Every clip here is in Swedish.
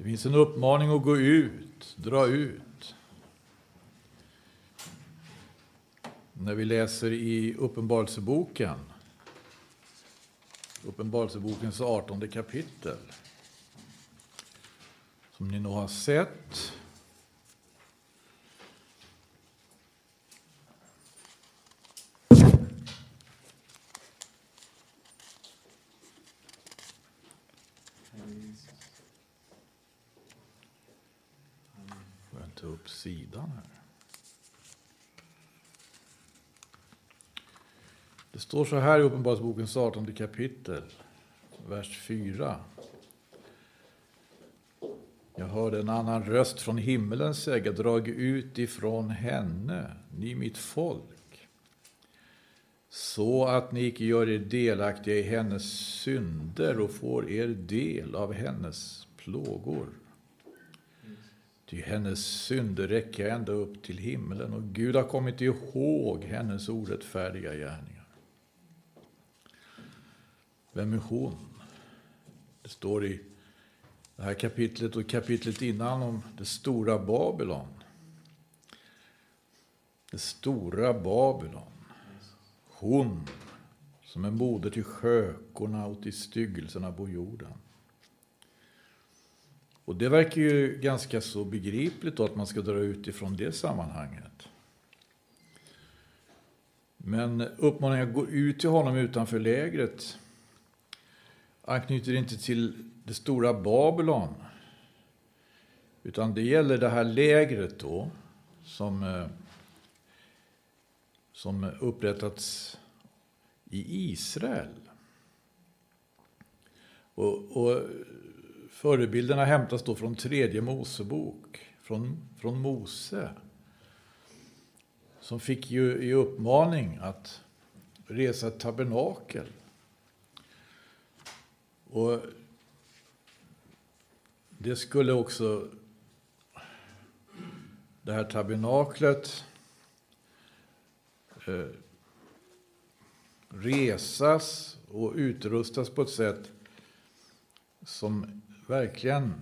Det finns en uppmaning att gå ut, dra ut. När vi läser i Uppenbarelseboken, Uppenbarelsebokens 18 kapitel, som ni nog har sett. Får jag ta upp sidan här. Det står så här i Uppenbarelsebokens 18 kapitel, vers 4. Jag hörde en annan röst från himmelen säga, drag ut ifrån henne, ni mitt folk, så att ni icke gör er delaktiga i hennes synder och får er del av hennes plågor. Ty hennes synder räcker ända upp till himlen och Gud har kommit ihåg hennes orättfärdiga gärningar. Vem är hon? Det står i det här kapitlet och kapitlet innan om det stora Babylon. Det stora Babylon. Hon som är moder till skökorna och till styggelserna på jorden. Och det verkar ju ganska så begripligt då att man ska dra ut ifrån det sammanhanget. Men uppmaningen att gå ut till honom utanför lägret anknyter inte till det stora Babylon. Utan det gäller det här lägret då som, eh, som upprättats i Israel. Och, och förebilderna hämtas då från tredje Mosebok, från, från Mose. Som fick ju i uppmaning att resa ett tabernakel. Och det skulle också, det här tabernaklet, eh, resas och utrustas på ett sätt som verkligen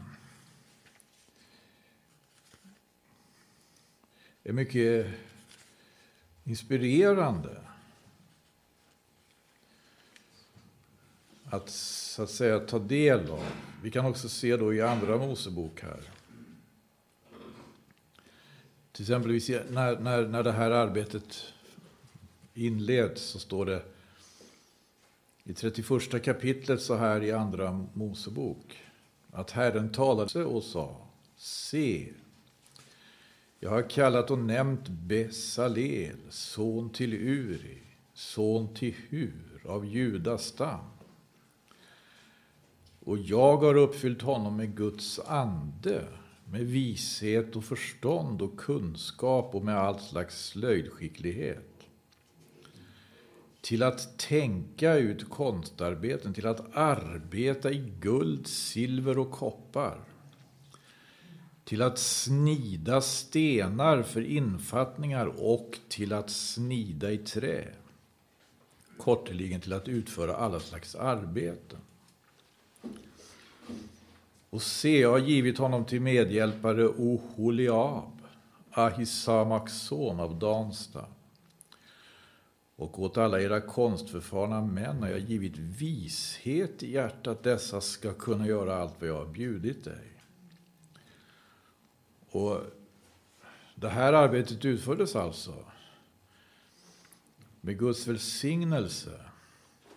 är mycket inspirerande. Att så att säga ta del av. Vi kan också se då i Andra Mosebok här. Till exempel när, när, när det här arbetet inleds så står det i 31 kapitlet så här i Andra Mosebok att Herren talade och sa Se, jag har kallat och nämnt Besalel, son till Uri, son till Hur av Judas stam. Och jag har uppfyllt honom med Guds ande, med vishet och förstånd och kunskap och med all slags slöjdskicklighet. Till att tänka ut konstarbeten, till att arbeta i guld, silver och koppar. Till att snida stenar för infattningar och till att snida i trä. Korteligen till att utföra alla slags arbeten. Och se, jag har givit honom till medhjälpare Oholiab, Ahisamaks son av Dansta. Och åt alla era konstförfarna män har jag givit vishet i hjärtat, dessa ska kunna göra allt vad jag har bjudit dig. Och det här arbetet utfördes alltså med Guds välsignelse.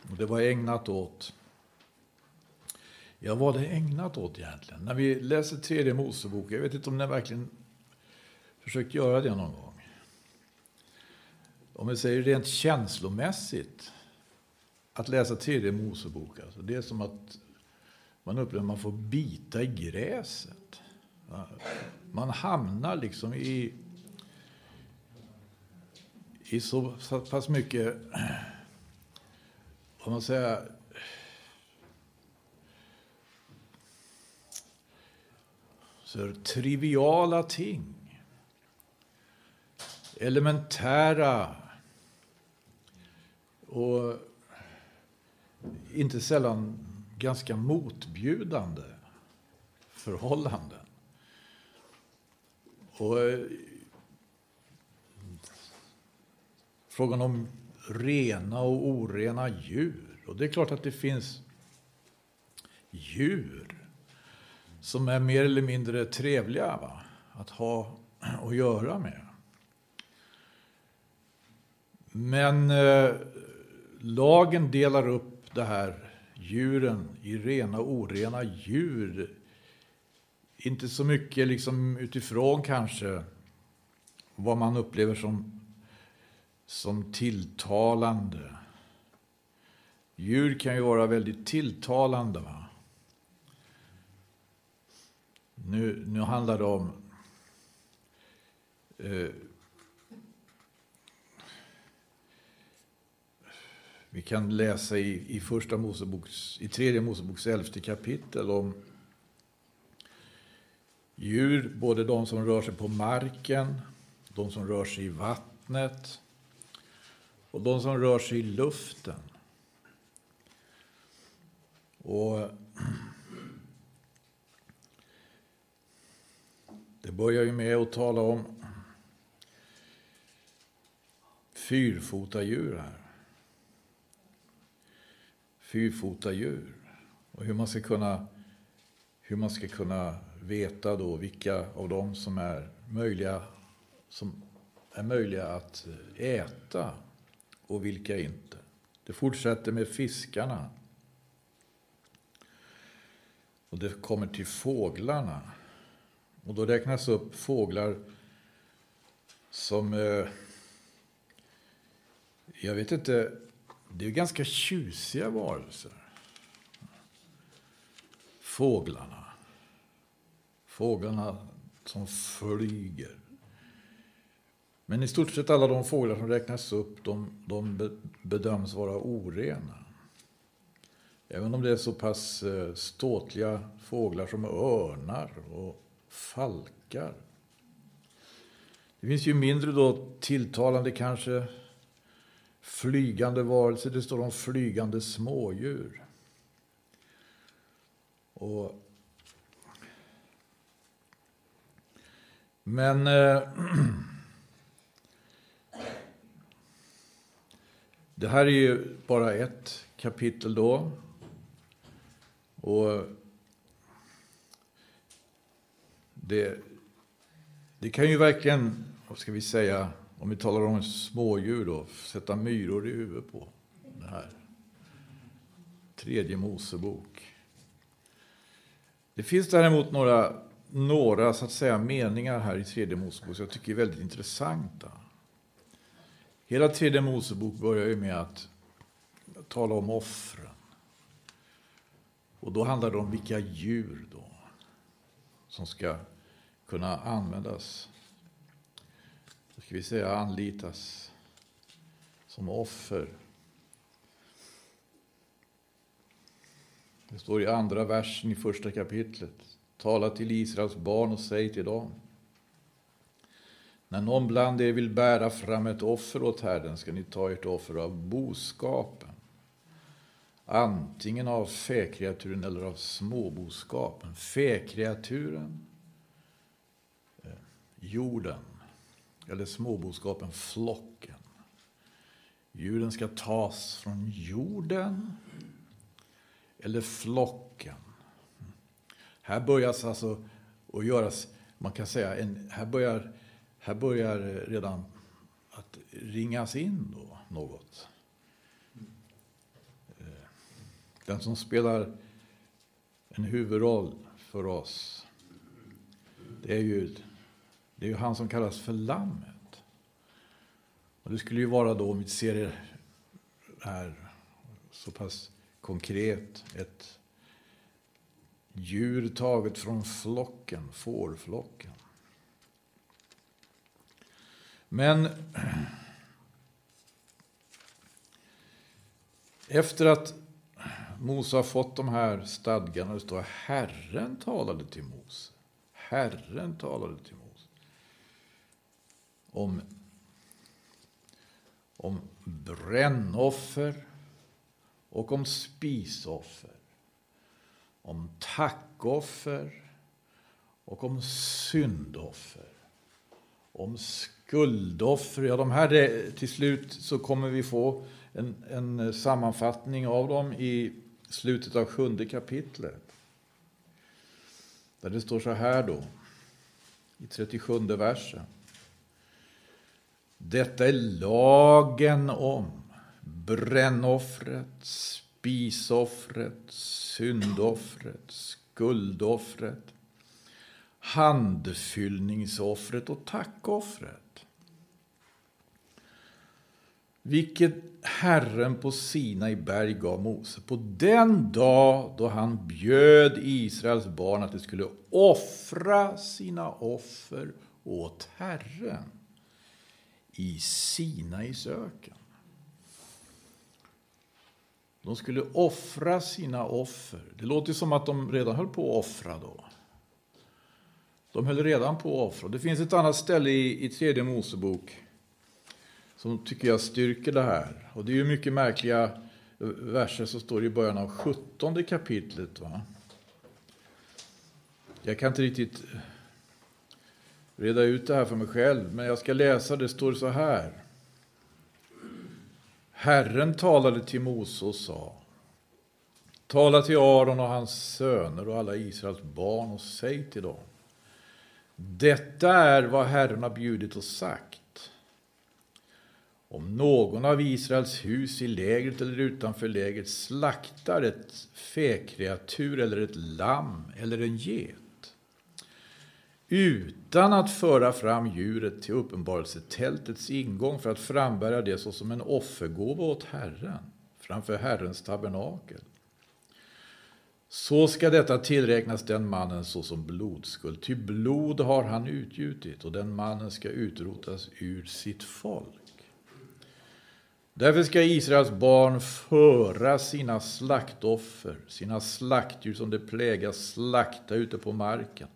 Och det var ägnat åt Ja, vad det är ägnat åt egentligen? När vi läser tredje Mosebok, jag vet inte om ni verkligen försökt göra det någon gång. Om vi säger rent känslomässigt, att läsa tredje Mosebok, alltså, det är som att man upplever att man får bita i gräset. Man hamnar liksom i, i så pass mycket, vad man säger, för triviala ting. Elementära och inte sällan ganska motbjudande förhållanden. Och eh, frågan om rena och orena djur. Och det är klart att det finns djur som är mer eller mindre trevliga va? att ha att göra med. Men eh, lagen delar upp det här djuren i rena och orena djur. Inte så mycket liksom utifrån kanske vad man upplever som, som tilltalande. Djur kan ju vara väldigt tilltalande. Va? Nu, nu handlar det om eh, Vi kan läsa i, i första Moseboks, i tredje Moseboks elfte kapitel om djur, både de som rör sig på marken, de som rör sig i vattnet och de som rör sig i luften. Och det börjar ju med att tala om fyrfotadjur här fyrfotadjur. Och hur man ska kunna, hur man ska kunna veta då vilka av dem som är möjliga, som är möjliga att äta och vilka inte. Det fortsätter med fiskarna. Och det kommer till fåglarna. Och då räknas upp fåglar som... Eh, jag vet inte det är ganska tjusiga varelser. Fåglarna. Fåglarna som flyger. Men i stort sett alla de fåglar som räknas upp, de, de bedöms vara orena. Även om det är så pass eh, ståtliga fåglar som örnar och falkar. Det finns ju mindre då tilltalande kanske flygande varelser, det står om flygande smådjur. Och Men eh, det här är ju bara ett kapitel då. Och det, det kan ju verkligen, vad ska vi säga, om vi talar om smådjur då, sätta myror i huvudet på. Det här. Tredje Mosebok. Det finns däremot några, några så att säga, meningar här i tredje Mosebok som jag tycker är väldigt intressanta. Hela tredje Mosebok börjar ju med att tala om offren. Och då handlar det om vilka djur då som ska kunna användas ska vi säga, anlitas som offer. Det står i andra versen i första kapitlet. Tala till Israels barn och säg till dem. När någon bland er vill bära fram ett offer åt Herren ska ni ta ert offer av boskapen. Antingen av fäkreaturen eller av småboskapen. Fäkreaturen, jorden eller småboskapen flocken. Djuren ska tas från jorden eller flocken. Här börjar alltså att göras, man kan säga, en, här, börjar, här börjar redan att ringas in då något. Eh, den som spelar en huvudroll för oss, det är ju det är ju han som kallas för Lammet. Och det skulle ju vara då, om vi ser det här så pass konkret, ett djur taget från flocken, fårflocken. Men efter att Mose har fått de här stadgarna, det står Herren talade till Mose. Herren talade till Mose om, om brännoffer och om spisoffer. Om tackoffer och om syndoffer. Om skuldoffer. Ja, de här till slut så kommer vi få en, en sammanfattning av dem i slutet av sjunde kapitlet. Där det står så här då, i 37 versen. Detta är lagen om brännoffret, spisoffret, syndoffret, skuldoffret, handfyllningsoffret och tackoffret. Vilket Herren på Sinai berg gav Mose på den dag då han bjöd Israels barn att de skulle offra sina offer åt Herren i Sinais öken. De skulle offra sina offer. Det låter som att de redan höll på att offra då. De höll redan på att offra. Det finns ett annat ställe i, i tredje Mosebok som tycker jag styrker det här. Och det är ju mycket märkliga verser som står i början av 17 kapitlet. Va? Jag kan inte riktigt reda ut det här för mig själv, men jag ska läsa. Det står så här. Herren talade till Mose och sa Tala till Aron och hans söner och alla Israels barn och säg till dem Detta är vad Herren har bjudit och sagt. Om någon av Israels hus i lägret eller utanför lägret slaktar ett fäkreatur eller ett lamm eller en get utan att föra fram djuret till uppenbarelsetältets ingång för att frambära det såsom en offergåva åt Herren framför Herrens tabernakel. Så ska detta tillräknas den mannen såsom blodskuld, ty blod har han utgjutit och den mannen ska utrotas ur sitt folk. Därför ska Israels barn föra sina slaktoffer, sina slaktdjur som de plägas slakta ute på marken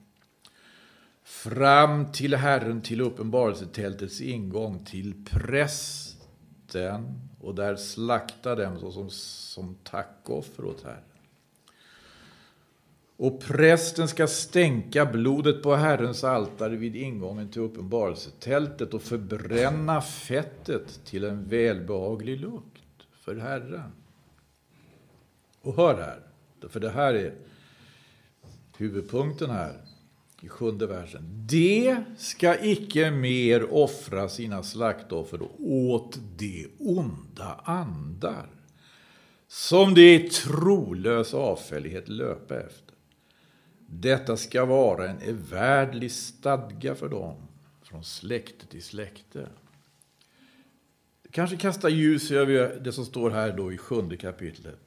fram till Herren, till uppenbarelsetältets ingång, till prästen och där slakta dem såsom som tackoffer åt Herren. Och prästen ska stänka blodet på Herrens altare vid ingången till uppenbarelsetältet och förbränna fettet till en välbehaglig lukt för Herren. Och hör här, för det här är huvudpunkten här i sjunde versen. Det ska icke mer offra sina slaktoffer åt de onda andar som det i trolös avfällighet löpa efter. Detta ska vara en evärdlig stadga för dem från släkte till släkte. Kanske kasta ljus över det som står här då i sjunde kapitlet.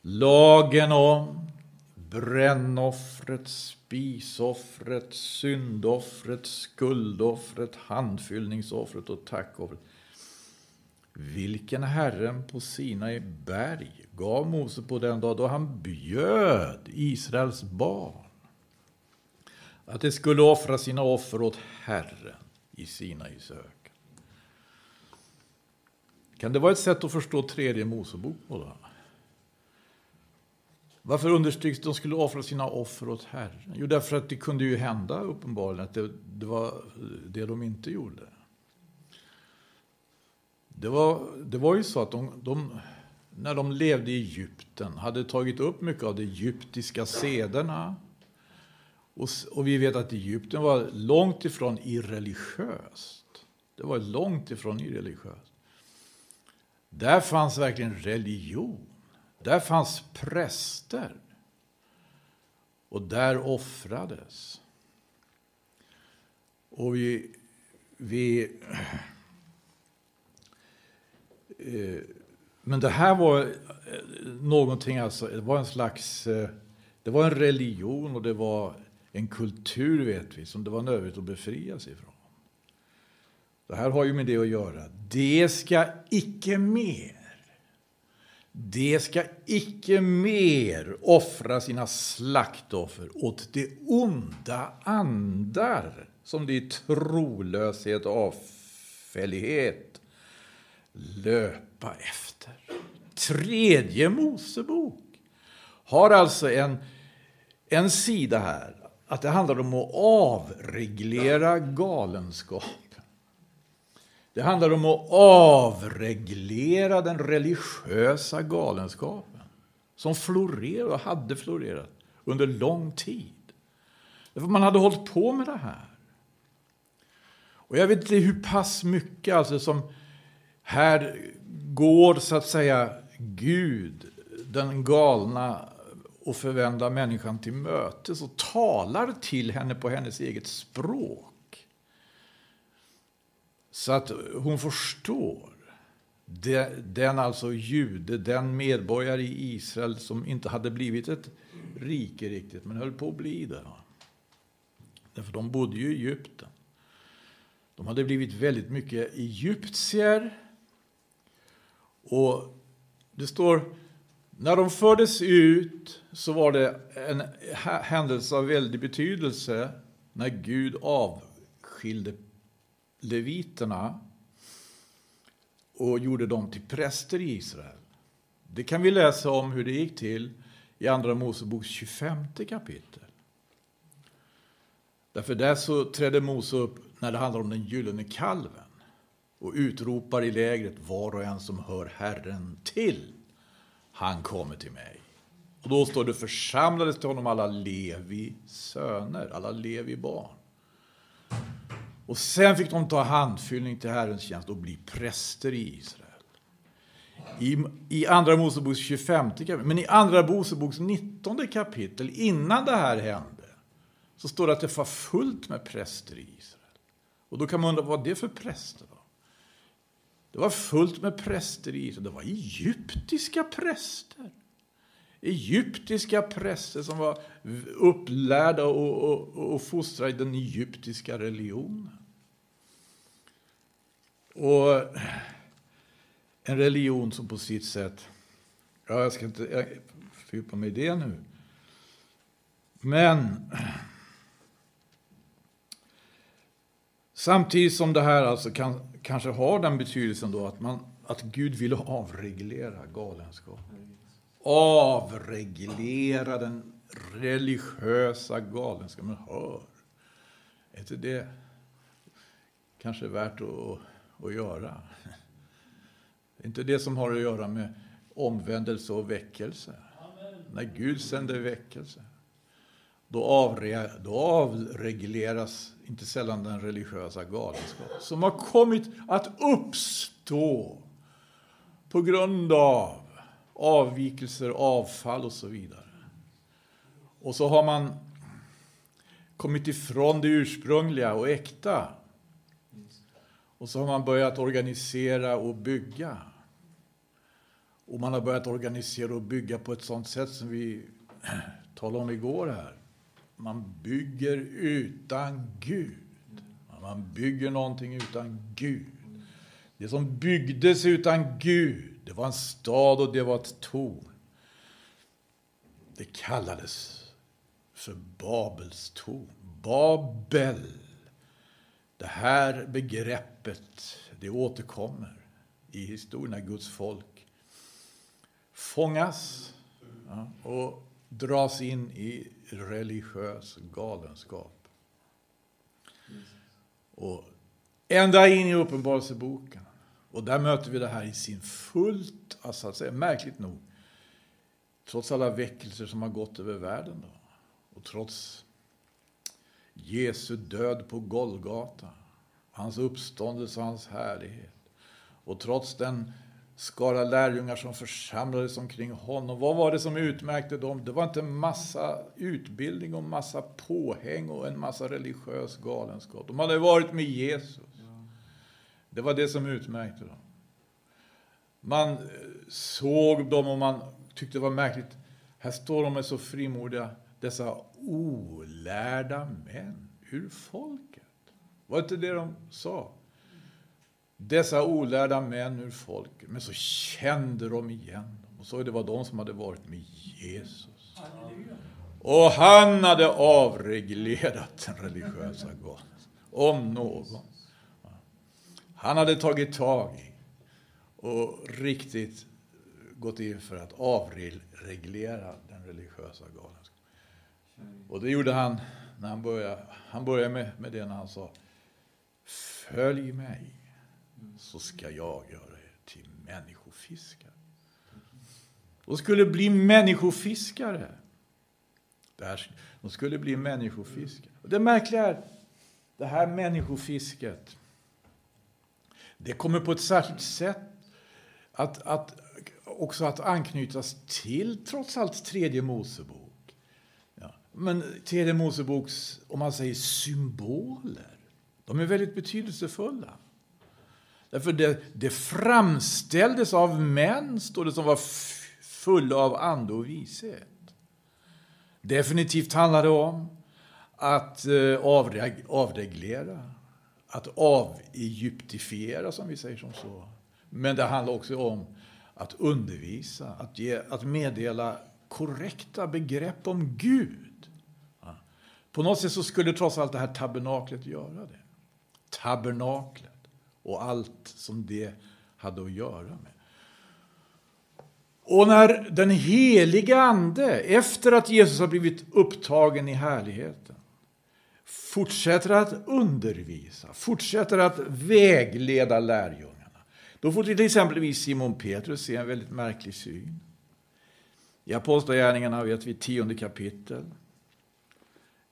Lagen om brännoffrets spisoffret, syndoffret, skuldoffret, handfyllningsoffret och tackoffret. Vilken Herren på Sinai berg gav Mose på den dag då han bjöd Israels barn att de skulle offra sina offer åt Herren i Sinais öken. Kan det vara ett sätt att förstå tredje Mosebok på? Då? Varför understryks att de skulle offra sina offer åt Herren? Jo, därför att det kunde ju hända uppenbarligen att det, det var det de inte gjorde. Det var, det var ju så att de, de, när de levde i Egypten, hade tagit upp mycket av de egyptiska sederna. Och, och vi vet att Egypten var långt ifrån irreligiöst. Det var långt ifrån irreligiöst. Där fanns verkligen religion. Där fanns präster. Och där offrades. Och vi... vi eh, men det här var eh, någonting, alltså, det var en slags... Eh, det var en religion och det var en kultur, vet vi, som det var nödvändigt att befria sig ifrån. Det här har ju med det att göra. Det ska icke med det ska icke mer offra sina slaktoffer åt de onda andar som de i trolöshet och avfällighet löpa efter. Tredje Mosebok har alltså en, en sida här att det handlar om att avreglera galenskap. Det handlar om att avreglera den religiösa galenskapen som florerade och hade florerat under lång tid. Därför man hade hållit på med det här. Och jag vet inte hur pass mycket alltså som här går så att säga Gud, den galna och förvända människan till mötes och talar till henne på hennes eget språk. Så att hon förstår. Den alltså jude, den medborgare i Israel som inte hade blivit ett rike riktigt, men höll på att bli det. Därför de bodde ju i Egypten. De hade blivit väldigt mycket egyptier. Och det står, när de fördes ut så var det en händelse av väldig betydelse när Gud avskilde leviterna och gjorde dem till präster i Israel. Det kan vi läsa om hur det gick till i Andra Moseboks 25 kapitel. Därför där så trädde Mose upp när det handlar om den gyllene kalven och utropar i lägret var och en som hör Herren till, han kommer till mig. Och då står det församlades till honom alla Levi söner, alla Levi barn. Och sen fick de ta handfyllning till Herrens tjänst och bli präster i Israel. I, i Andra Moseboks 25 kapitel, men i Andra Moseboks 19 kapitel, innan det här hände, så står det att det var fullt med präster i Israel. Och då kan man undra, vad det för präster? Då? Det var fullt med präster i Israel. Det var egyptiska präster. Egyptiska präster som var upplärda och, och, och fostrade i den egyptiska religionen. Och en religion som på sitt sätt, ja, jag ska inte fördjupa mig i det nu. Men Samtidigt som det här alltså kan, kanske har den betydelsen då att, man, att Gud vill avreglera galenskap. Avreglera den religiösa galenskapen. Men hör, är inte det kanske värt att, att göra? Det är inte det som har att göra med omvändelse och väckelse. När Gud sänder väckelse då, avre, då avregleras inte sällan den religiösa galenskap som har kommit att uppstå på grund av avvikelser, avfall och så vidare. Och så har man kommit ifrån det ursprungliga och äkta. Och så har man börjat organisera och bygga. Och man har börjat organisera och bygga på ett sånt sätt som vi talade om igår här man bygger utan Gud. Man bygger någonting utan Gud. Det som byggdes utan Gud, det var en stad och det var ett torn. Det kallades för Babels torn. Babel. Det här begreppet, det återkommer i historien när Guds folk fångas och dras in i religiös galenskap. Och ända in i Uppenbarelseboken. Och där möter vi det här i sin fullt, alltså att säga, märkligt nog, trots alla väckelser som har gått över världen då, och trots Jesu död på Golgata, hans uppståndelse och hans härlighet, och trots den skara lärjungar som församlades omkring honom. Vad var det som utmärkte dem? Det var inte massa utbildning och massa påhäng och en massa religiös galenskap. De hade varit med Jesus. Det var det som utmärkte dem. Man eh, såg dem och man tyckte det var märkligt. Här står de med så frimodiga, dessa olärda män ur folket. Var det inte det de sa? dessa olärda män ur folket. Men så kände de igen dem och så det var de som hade varit med Jesus. Och han hade avreglerat den religiösa gatan. Om någon. Han hade tagit tag i och riktigt gått in för att avreglera den religiösa galenskapen. Och det gjorde han när han började, han började med, med det när han sa Följ mig så ska jag göra er till människofiskare. De skulle bli människofiskare. de skulle bli människofiskare. Det märkliga är, det här människofisket, det kommer på ett särskilt sätt att, att också att anknytas till, trots allt, tredje Mosebok. Ja. Men tredje Moseboks, om man säger symboler, de är väldigt betydelsefulla. Därför det, det framställdes av män, står det, som var fulla av ande och vishet. Definitivt handlar det om att eh, avreglera, att avegyptifiera, som vi säger som så. Men det handlar också om att undervisa, att, ge, att meddela korrekta begrepp om Gud. På något sätt så skulle trots allt det här tabernaklet göra det. Tabernaklet och allt som det hade att göra med. Och när den heliga Ande, efter att Jesus har blivit upptagen i härligheten, fortsätter att undervisa, fortsätter att vägleda lärjungarna. Då får till exempel Simon Petrus se en väldigt märklig syn. I Apostlagärningarna vet vi tionde kapitel.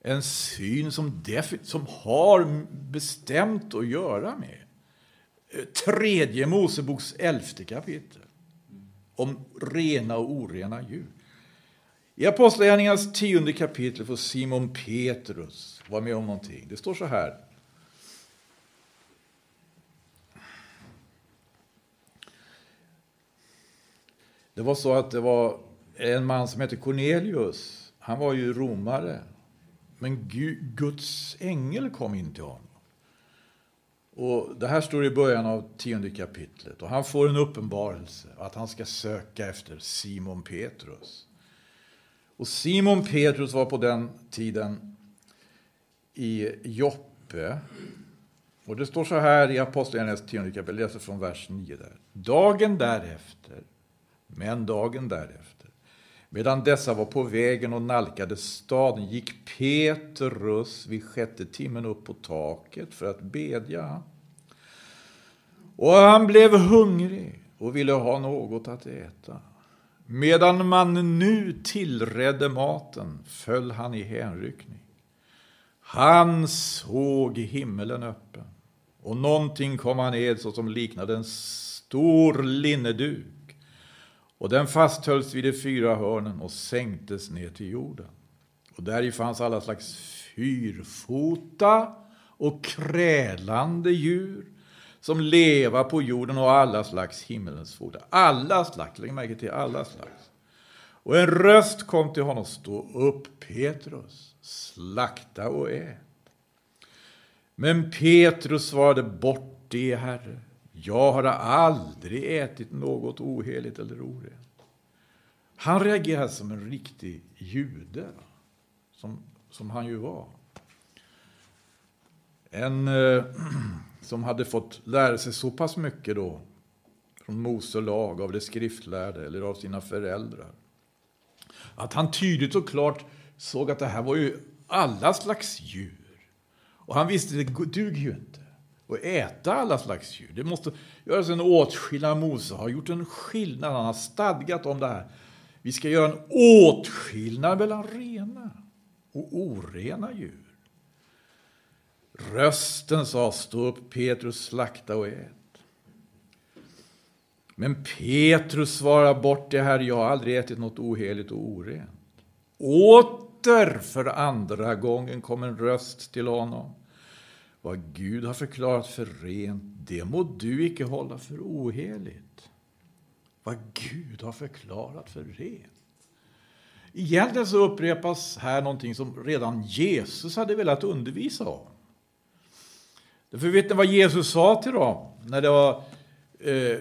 En syn som, som har bestämt att göra med eh, tredje Moseboks elfte kapitel. Om rena och orena djur. I Apostlagärningarnas tionde kapitel får Simon Petrus vara med om någonting. Det står så här. Det var så att det var en man som hette Cornelius. Han var ju romare. Men Guds ängel kom in till honom. Och det här står i början av tionde kapitlet. Och han får en uppenbarelse att han ska söka efter Simon Petrus. Och Simon Petrus var på den tiden i Joppe. Och det står så här i Apostlagärningarnas tionde kapitel, jag läser från vers 9 där. Dagen därefter, men dagen därefter, medan dessa var på vägen och nalkade staden gick Petrus vid sjätte timmen upp på taket för att bedja. Och han blev hungrig och ville ha något att äta. Medan man nu tillredde maten föll han i hänryckning. Han såg himmelen öppen och någonting kom han ned såsom liknade en stor linneduk och den fasthölls vid de fyra hörnen och sänktes ner till jorden. Och där fanns alla slags fyrfota och krälande djur som leva på jorden och alla slags himmelens fota. Alla slags, lägg märke till alla slags. Och en röst kom till honom, stå upp Petrus, slakta och ät. Men Petrus svarade, bort det, Herre. Jag har aldrig ätit något oheligt eller orent. Han reagerade som en riktig jude, som, som han ju var. En eh, som hade fått lära sig så pass mycket då från Mose lag, av det skriftlärde eller av sina föräldrar. Att han tydligt och klart såg att det här var ju alla slags djur. Och han visste att det duger ju inte att äta alla slags djur. Det måste göras en åtskillnad. Mose har gjort en skillnad. Han har stadgat om det här. Vi ska göra en åtskillnad mellan rena och orena djur. Rösten sa, stå upp Petrus, slakta och ät. Men Petrus svarade bort det här, jag har aldrig ätit något oheligt och orent. Åter för andra gången kom en röst till honom. Vad Gud har förklarat för rent, det må du icke hålla för oheligt. Vad Gud har förklarat för rent. Egentligen så upprepas här någonting som redan Jesus hade velat undervisa om. För vet ni vad Jesus sa till dem när det var eh,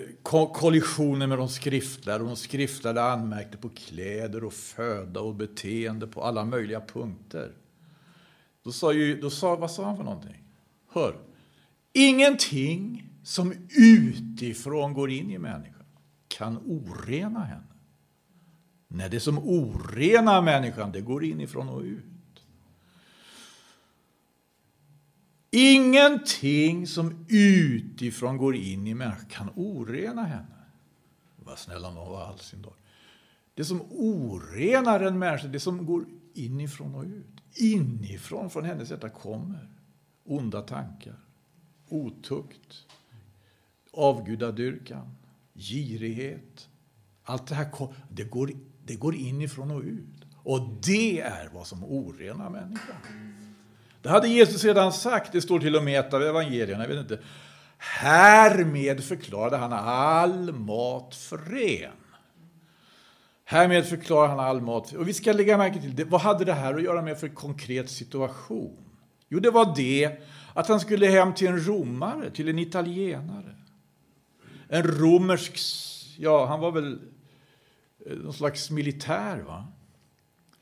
kollisioner med de skriftlärde? Och de skriftlärde anmärkte på kläder och föda och beteende på alla möjliga punkter. Då sa ju, då sa, vad sa han för någonting? Hör, ingenting som utifrån går in i människan kan orena henne. Nej, det som orenar människan, det går inifrån och ut. Ingenting som utifrån går in i människan kan orena henne. Vad snälla någon var all sin dag. Det som orenar en människa, det som går inifrån och ut. Inifrån, från hennes hjärta kommer onda tankar, otukt, avgudadyrkan, girighet. Allt det här det går, det går inifrån och ut. Och det är vad som orenar människan. Det hade Jesus redan sagt, det står till och med i ett av evangelierna, jag vet inte. Härmed förklarade han all mat för ren. Härmed förklarar han all mat. Och vi ska lägga märke till, det, vad hade det här att göra med för konkret situation? Jo, det var det att han skulle hem till en romare, till en italienare. En romersk, ja, han var väl eh, någon slags militär, va?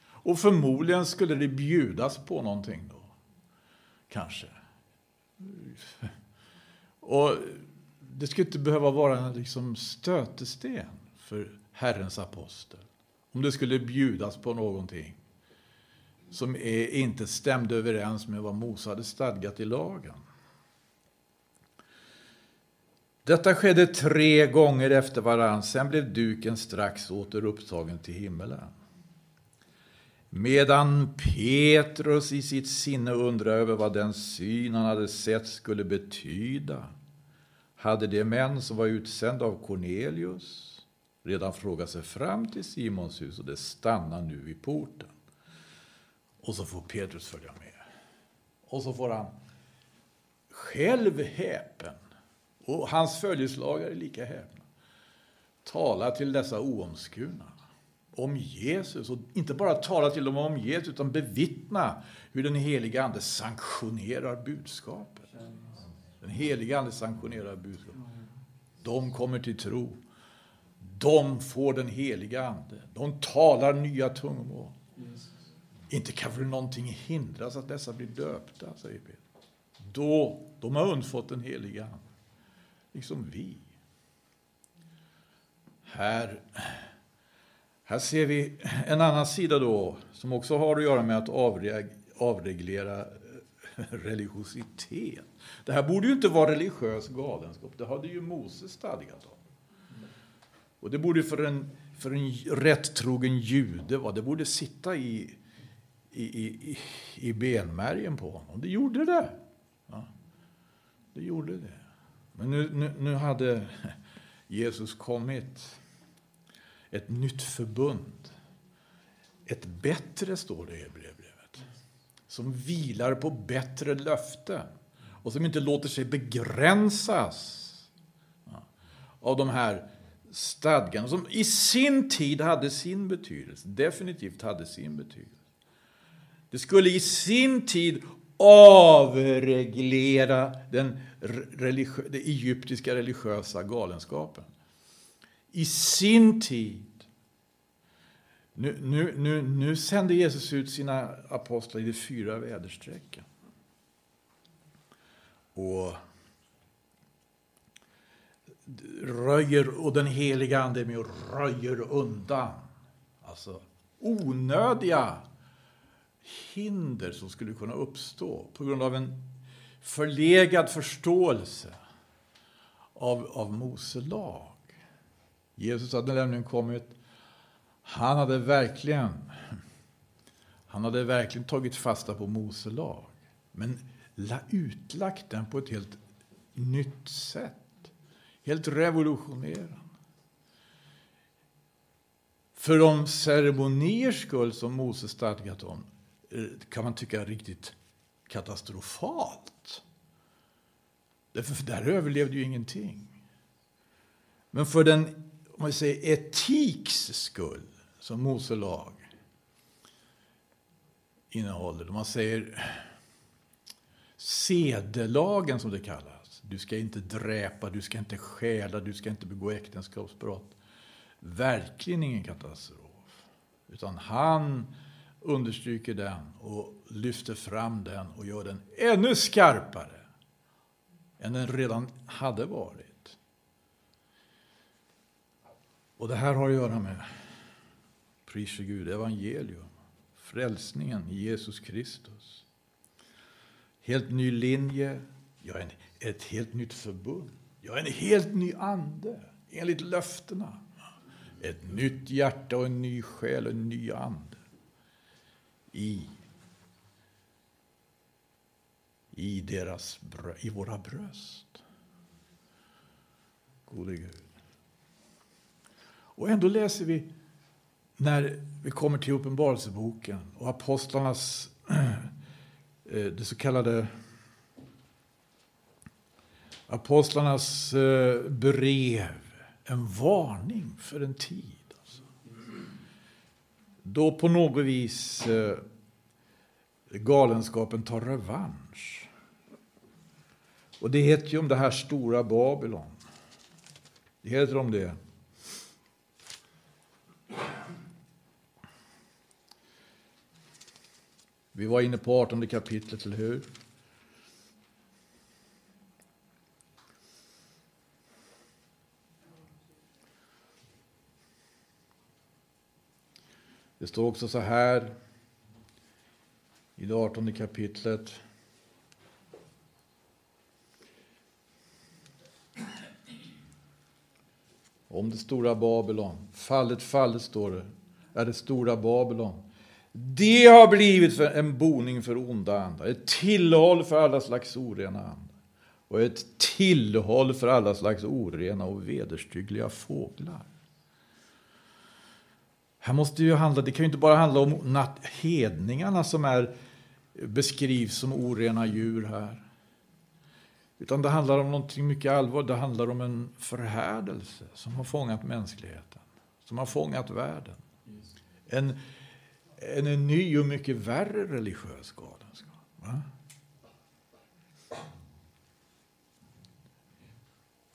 Och förmodligen skulle det bjudas på någonting. Kanske. Och det skulle inte behöva vara en liksom stötesten för Herrens apostel. Om det skulle bjudas på någonting som är, inte stämde överens med vad Mose hade stadgat i lagen. Detta skedde tre gånger efter varann, sen blev duken strax åter upptagen till himmelen. Medan Petrus i sitt sinne undrade över vad den syn han hade sett skulle betyda hade de män som var utsända av Cornelius redan frågat sig fram till Simons hus och det stannar nu vid porten. Och så får Petrus följa med. Och så får han själv häpen, och hans följeslagare är lika häpna, tala till dessa oomskurna om Jesus. Och inte bara tala till dem om Jesus, utan bevittna hur den heliga Ande sanktionerar budskapet. Den heliga Ande sanktionerar budskapet. De kommer till tro. De får den heliga Ande. De talar nya tungomål. Inte kan väl någonting hindras att dessa blir döpta, säger Peter. Då, de har undfått den heliga Ande. Liksom vi. Här, här ser vi en annan sida då, som också har att göra med att avreglera eh, religiositet. Det här borde ju inte vara religiös galenskap, det hade ju Moses stadgat om. Och det borde för en, för en rättrogen jude va? det borde sitta i, i, i, i benmärgen på honom. Det gjorde det. Ja, det gjorde det. Men nu, nu, nu hade Jesus kommit. Ett nytt förbund. Ett bättre, står det i brevbrevet. Som vilar på bättre löften. Och som inte låter sig begränsas av de här stadgan som i sin tid hade sin betydelse, definitivt hade sin betydelse. Det skulle i sin tid avreglera den, religiö den egyptiska religiösa galenskapen. I sin tid. Nu, nu, nu, nu sände Jesus ut sina apostlar i de fyra väderstrecken. Och röjer, och den heliga Ande är med och röjer undan. Alltså onödiga hinder som skulle kunna uppstå på grund av en förlegad förståelse av, av Mose lag. Jesus hade nämligen kommit, han hade verkligen han hade verkligen tagit fasta på Mose lag, men utlagt den på ett helt nytt sätt. Helt revolutionerande. För de ceremoniers skull som Mose stadgat om eh, kan man tycka riktigt katastrofalt. Därför där överlevde ju ingenting. Men för den man säger, etiks skull, som Mose lag innehåller, man säger sedelagen som det kallas, du ska inte dräpa, du ska inte stjäla, du ska inte begå äktenskapsbrott. Verkligen ingen katastrof. Utan han understryker den och lyfter fram den och gör den ännu skarpare än den redan hade varit. Och det här har att göra med, pris Gud, evangelium, frälsningen i Jesus Kristus. helt ny linje, jag en, ett helt nytt förbund. Jag är en helt ny ande, enligt löftena. Ett nytt hjärta och en ny själ och en ny ande. I, i, deras, i våra bröst. Gode Gud. Och ändå läser vi när vi kommer till Uppenbarelseboken och apostlarnas, eh, det så kallade apostlarnas eh, brev, en varning för en tid. Alltså. Då på något vis eh, galenskapen tar revansch. Och det heter ju om det här stora Babylon. Det heter om det. Vi var inne på 18 kapitlet, eller hur? Det står också så här i det 18 kapitlet. Om det stora Babylon. Fallet, fallet, står det, är det stora Babylon. Det har blivit för en boning för onda andar, ett tillhåll för alla slags orena andar och ett tillhåll för alla slags orena och vederstyggliga fåglar. Här måste ju handla, det kan ju inte bara handla om hedningarna som är, beskrivs som orena djur här. Utan det handlar om någonting mycket allvarligt. Det handlar om en förhärdelse som har fångat mänskligheten. Som har fångat världen. En, en, en ny och mycket värre religiös galenskap.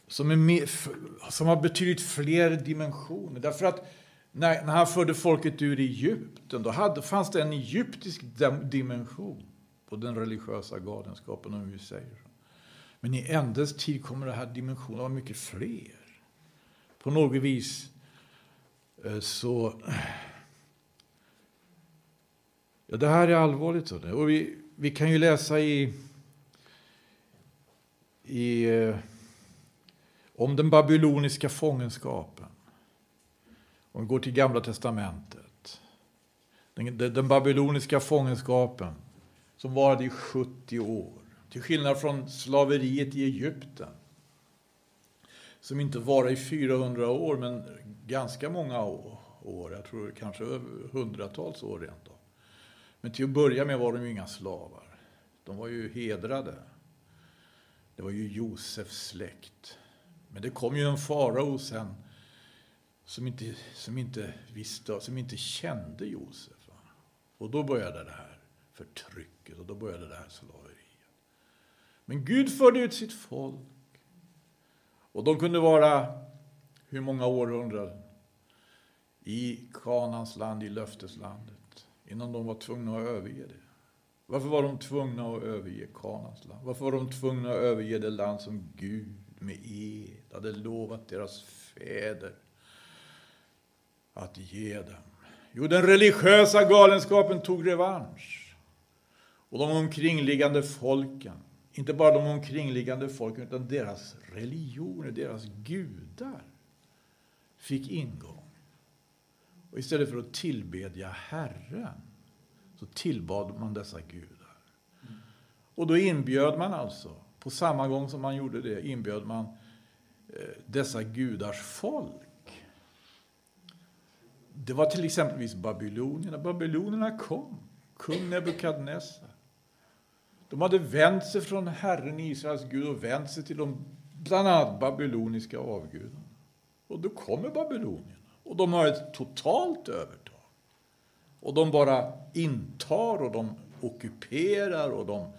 Som, är med, som har betydligt fler dimensioner. Därför att när, när han förde folket ur Egypten, då hade, fanns det en egyptisk dimension på den religiösa galenskapen, om vi säger så. Men i ändens tid kommer den här dimensionen vara mycket fler. På något vis eh, så... Ja, det här är allvarligt. Och vi, vi kan ju läsa i, i eh, om den babyloniska fångenskapen. Om vi går till Gamla testamentet. Den, den babyloniska fångenskapen som varade i 70 år. Till skillnad från slaveriet i Egypten. Som inte varade i 400 år, men ganska många år. Jag tror kanske hundratals år rent av. Men till att börja med var de ju inga slavar. De var ju hedrade. Det var ju Josefs släkt. Men det kom ju en farao sen som inte, som inte visste, som inte kände Josef. Och då började det här förtrycket och då började det här slaveriet. Men Gud förde ut sitt folk. Och de kunde vara hur många århundraden i Kanans land, i löfteslandet, innan de var tvungna att överge det. Varför var de tvungna att överge Kanans land? Varför var de tvungna att överge det land som Gud med ed hade lovat deras fäder att ge dem? Jo, den religiösa galenskapen tog revansch. Och de omkringliggande folken, inte bara de omkringliggande folken, utan deras religioner, deras gudar, fick ingång. Och istället för att tillbedja Herren, så tillbad man dessa gudar. Och då inbjöd man alltså, på samma gång som man gjorde det, inbjöd man eh, dessa gudars folk det var till exempelvis babylonierna. Babylonierna kom. Kung Nebukadnessar. De hade vänt sig från Herren Israels Gud och vänt sig till de bland annat babyloniska avgudarna. Och då kommer babylonierna. Och de har ett totalt övertag. Och de bara intar och de ockuperar och de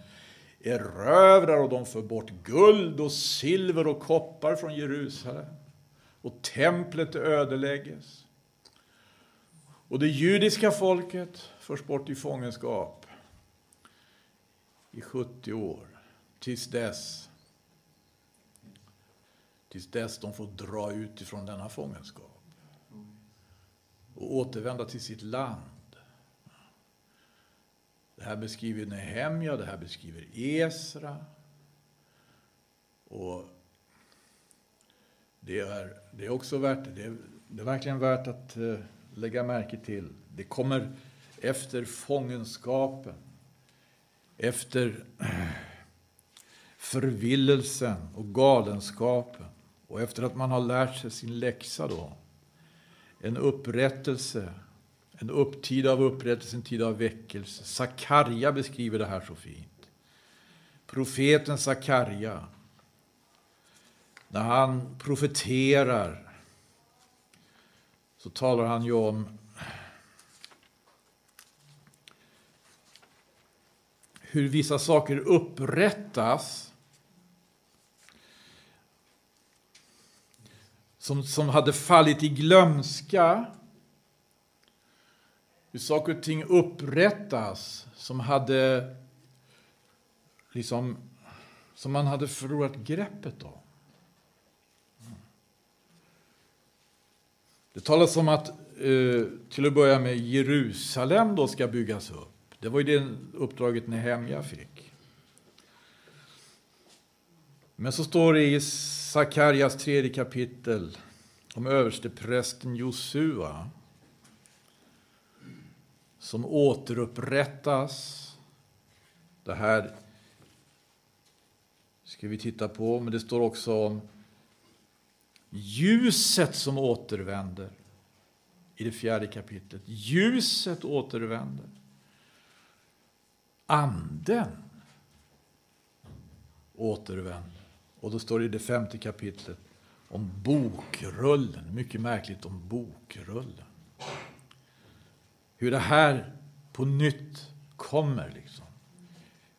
erövrar och de för bort guld och silver och koppar från Jerusalem. Och templet ödelägges. Och det judiska folket förs bort i fångenskap i 70 år, tills dess tills dess de får dra ut ifrån denna fångenskap och återvända till sitt land. Det här beskriver Nehemja, det här beskriver Esra. Och det är, det är också värt, det är, det är verkligen värt att eh, lägga märke till. Det kommer efter fångenskapen, efter förvillelsen och galenskapen och efter att man har lärt sig sin läxa då, en upprättelse, en upptid av upprättelse, en tid av väckelse. Sakarja beskriver det här så fint. Profeten Sakarja, när han profeterar så talar han ju om hur vissa saker upprättas som, som hade fallit i glömska. Hur saker och ting upprättas som hade liksom som man hade förlorat greppet om. Det talas om att eh, till att börja med Jerusalem då ska byggas upp. Det var ju det uppdraget Nehemja fick. Men så står det i Sakarjas tredje kapitel om översteprästen Josua som återupprättas. Det här ska vi titta på, men det står också om ljuset som återvänder i det fjärde kapitlet. Ljuset återvänder. Anden återvänder. Och då står det i det femte kapitlet om bokrullen. Mycket märkligt om bokrullen. Hur det här på nytt kommer. liksom.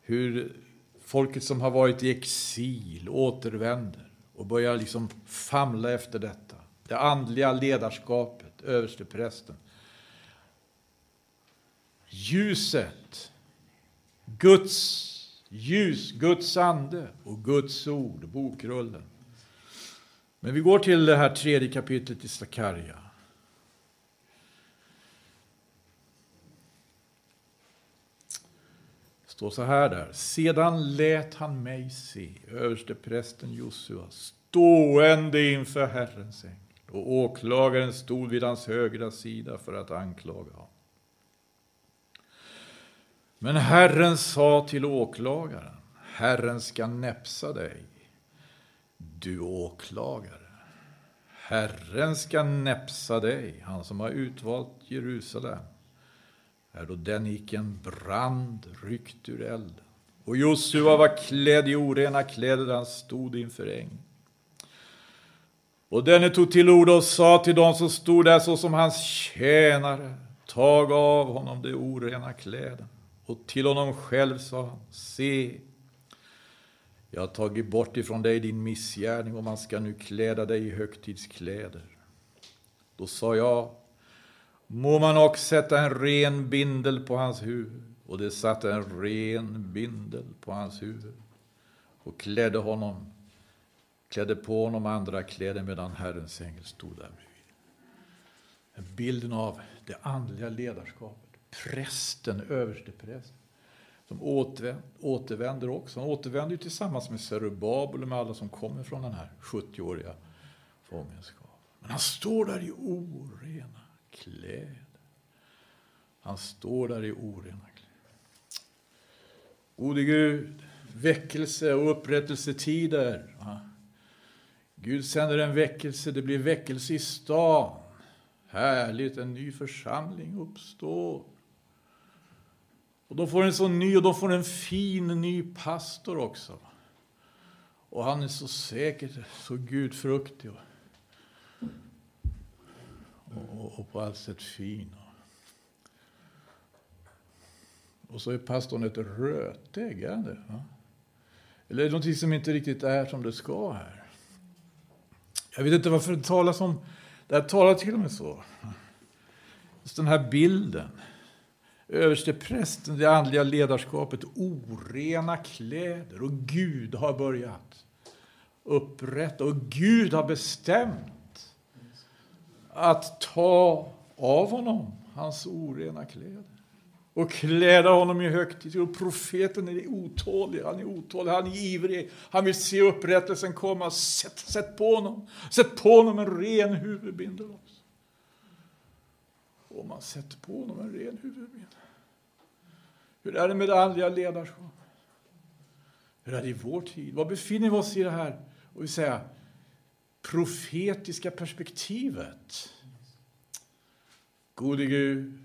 Hur folket som har varit i exil återvänder och börjar liksom famla efter detta. Det andliga ledarskapet, översteprästen. Ljuset, Guds ljus, Guds ande och Guds ord, bokrullen. Men vi går till det här tredje kapitlet i Sakarja. Det står så här där. Sedan lät han mig se översteprästen Josua stående inför Herrens ängel och åklagaren stod vid hans högra sida för att anklaga honom. Men Herren sa till åklagaren, Herren ska näpsa dig, du åklagare. Herren ska näpsa dig, han som har utvalt Jerusalem. Är då den gick en brand ryckt ur elden. Och Josua var klädd i orena kläder, han stod inför ängen. Och denne tog till orda och sa till dem som stod där såsom hans tjänare, tag av honom de orena kläderna. Och till honom själv sa han, se, jag har tagit bort ifrån dig din missgärning och man ska nu kläda dig i högtidskläder. Då sa jag, må man också sätta en ren bindel på hans huvud. Och det satte en ren bindel på hans huvud och klädde honom, klädde på honom andra kläder medan Herrens ängel stod där bredvid. Bilden av det andliga ledarskapet prästen, översteprästen, som återvänder också. Han återvänder tillsammans med Zerubabel och med alla som kommer från den här 70-åriga fångenskapen. Men han står där i orena kläder. Han står där i orena kläder. Gode Gud, väckelse och upprättelsetider. Gud sänder en väckelse, det blir väckelse i stan. Härligt, en ny församling uppstår. Och de får en så ny och de får en fin ny pastor också. Och han är så säker, så gudfruktig och, och, och på allt sätt fin. Och så är pastorn ett rötägg, är det? Va? Eller är det någonting som inte riktigt är som det ska här? Jag vet inte varför det talas om, det här talar till och med så. Just den här bilden översteprästen, det andliga ledarskapet, orena kläder. Och Gud har börjat upprätta och Gud har bestämt att ta av honom hans orena kläder. och kläda honom i högtid. Och profeten är otålig, han är otålig, han är ivrig. Han vill se upprättelsen komma. Sätt, sätt på honom, sätt på honom en ren huvudbindel också. Och man sätter på honom en ren huvudbindel. Hur är det med det andliga ledarskapet? Hur är det i vår tid? Var befinner vi oss i det här och vi säger, profetiska perspektivet? Gode Gud,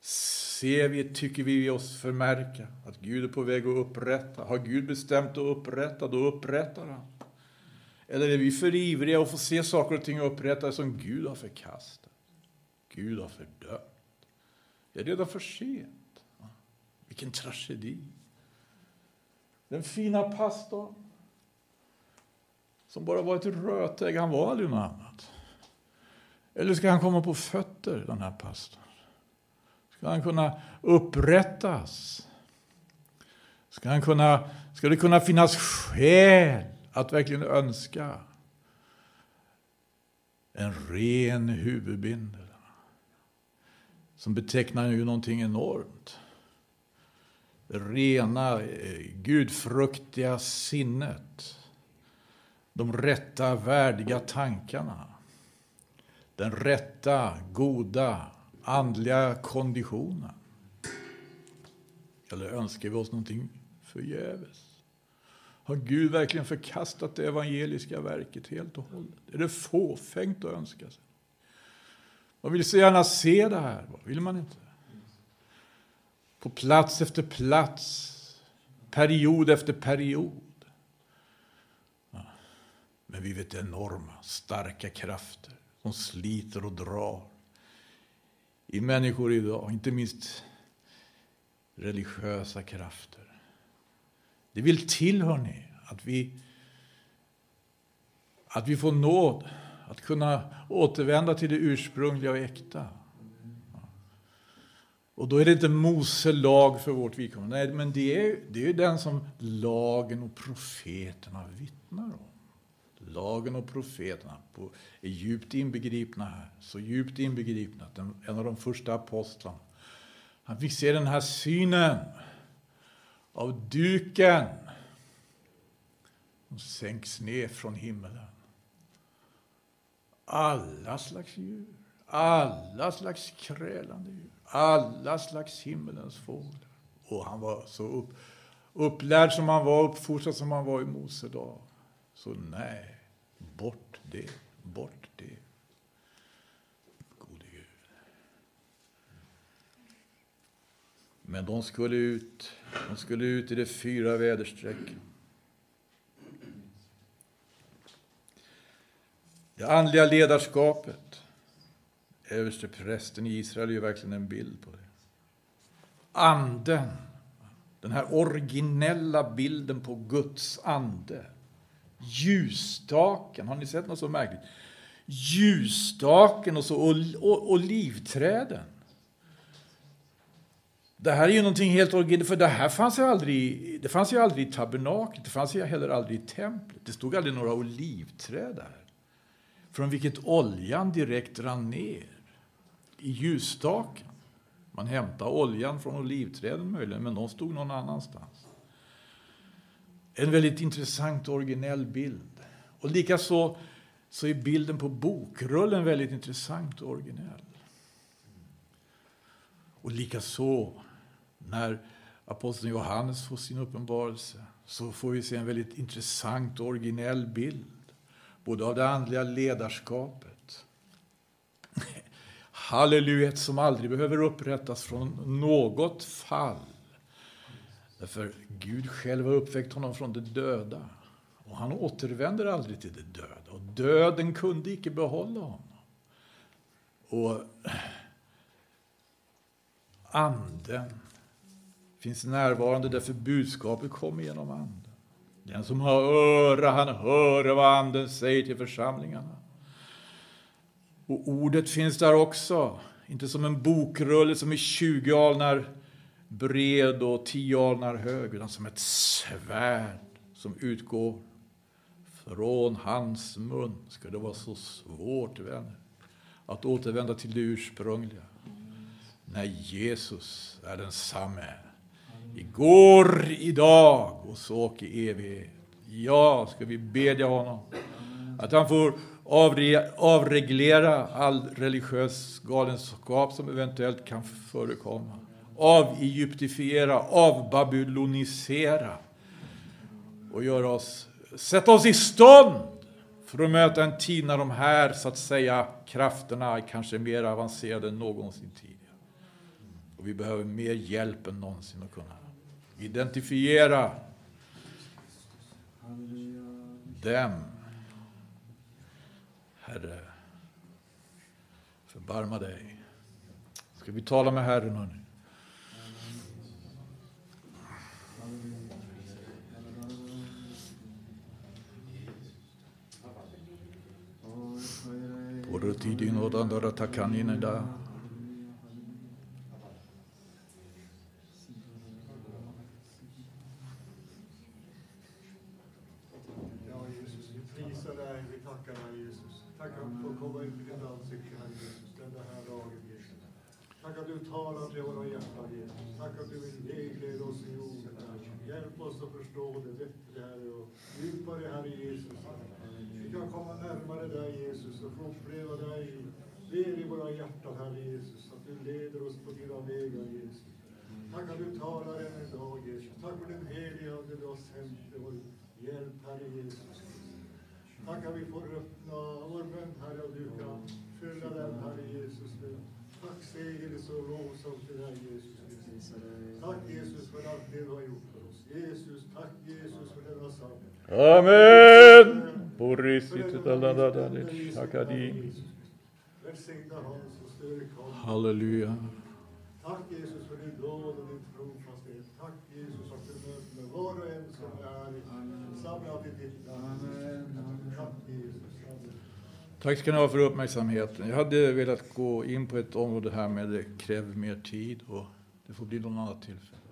ser vi, tycker vi oss förmärka att Gud är på väg att upprätta. Har Gud bestämt att upprätta, då upprättar han. Eller är vi för ivriga att få se saker och ting upprättade som Gud har förkastat? Gud har fördömt. Det är redan för sent. Vilken tragedi. Den fina pastorn som bara var ett rötägg, han var aldrig något annat. Eller ska han komma på fötter, den här pastorn? Ska han kunna upprättas? Ska, han kunna, ska det kunna finnas skäl att verkligen önska en ren huvudbindel? Som betecknar ju någonting enormt. Det rena, eh, gudfruktiga sinnet. De rätta, värdiga tankarna. Den rätta, goda, andliga konditionen? Eller önskar vi oss någonting förgäves? Har Gud verkligen förkastat det evangeliska verket helt och hållet? Är det fåfängt att önska sig? Man vill så gärna se det här, vill man inte? På plats efter plats, period efter period. Men vi vet enorma, starka krafter som sliter och drar i människor idag, inte minst religiösa krafter. Det vill till, hörni, att vi, att vi får nåd att kunna återvända till det ursprungliga och äkta. Och då är det inte Mose lag för vårt vidkommande, nej, men det är, det är den som lagen och profeterna vittnar om. Lagen och profeterna är djupt inbegripna här. Så djupt inbegripna att en av de första apostlarna, han fick se den här synen av duken som sänks ner från himmelen. Alla slags djur, alla slags krälande djur, alla slags himmelens fåglar. Och han var så upp, upplärd som han var, uppfostrad som han var i Mose dag. Så nej, Bort det, bort det. Gode Gud. Men de skulle ut, de skulle ut i de fyra väderstrecken. Det andliga ledarskapet. Överste prästen i Israel är ju verkligen en bild på det. Anden, den här originella bilden på Guds ande ljusstaken. Har ni sett något så märkligt? Ljusstaken och så olivträden. Det här är ju någonting helt originellt, för det här fanns ju aldrig, det fanns ju aldrig i tabernaklet, det fanns ju heller aldrig i templet. Det stod aldrig några olivträd där. Från vilket oljan direkt rann ner i ljusstaken. Man hämtade oljan från olivträden möjligen, men de stod någon annanstans. En väldigt intressant och originell bild. Och likaså så är bilden på bokrullen väldigt intressant och originell. Och likaså när aposteln Johannes får sin uppenbarelse så får vi se en väldigt intressant och originell bild. Både av det andliga ledarskapet. Halleluja, som aldrig behöver upprättas från något fall Därför Gud själv har uppväckt honom från de döda. Och han återvänder aldrig till det döda. Och döden kunde icke behålla honom. Och anden finns närvarande därför budskapet kommer genom anden. Den som har öra, han hör vad anden säger till församlingarna. Och ordet finns där också, inte som en bokrulle som är 20 alnar bred och tio alnar hög, utan som ett svärd som utgår från hans mun. Ska det vara så svårt, vänner, att återvända till det ursprungliga? när Jesus är densamme. Igår, idag och så och i evighet. Ja, ska vi bedja honom att han får avre, avreglera all religiös galenskap som eventuellt kan förekomma. Avegyptifiera, avbabylonisera och göra oss, sätta oss i stånd för att möta en tid när de här, så att säga, krafterna är kanske mer avancerade än någonsin tidigare. Och vi behöver mer hjälp än någonsin att kunna identifiera dem. Herre, förbarma dig. Ska vi tala med Herren hörni? Porotidin odandara takanina da. Ja, Jesus, tackar dig. Halleluja. Tack Jesus för din nåd och din trofasthet. Tack Jesus att du möter med var och en som är samlad i ditt namn. Tack Jesus. Tack ska ni ha för uppmärksamheten. Jag hade velat gå in på ett område här med det kräver mer tid och det får bli någon annat tillfälle.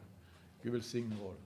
Gud välsigne var och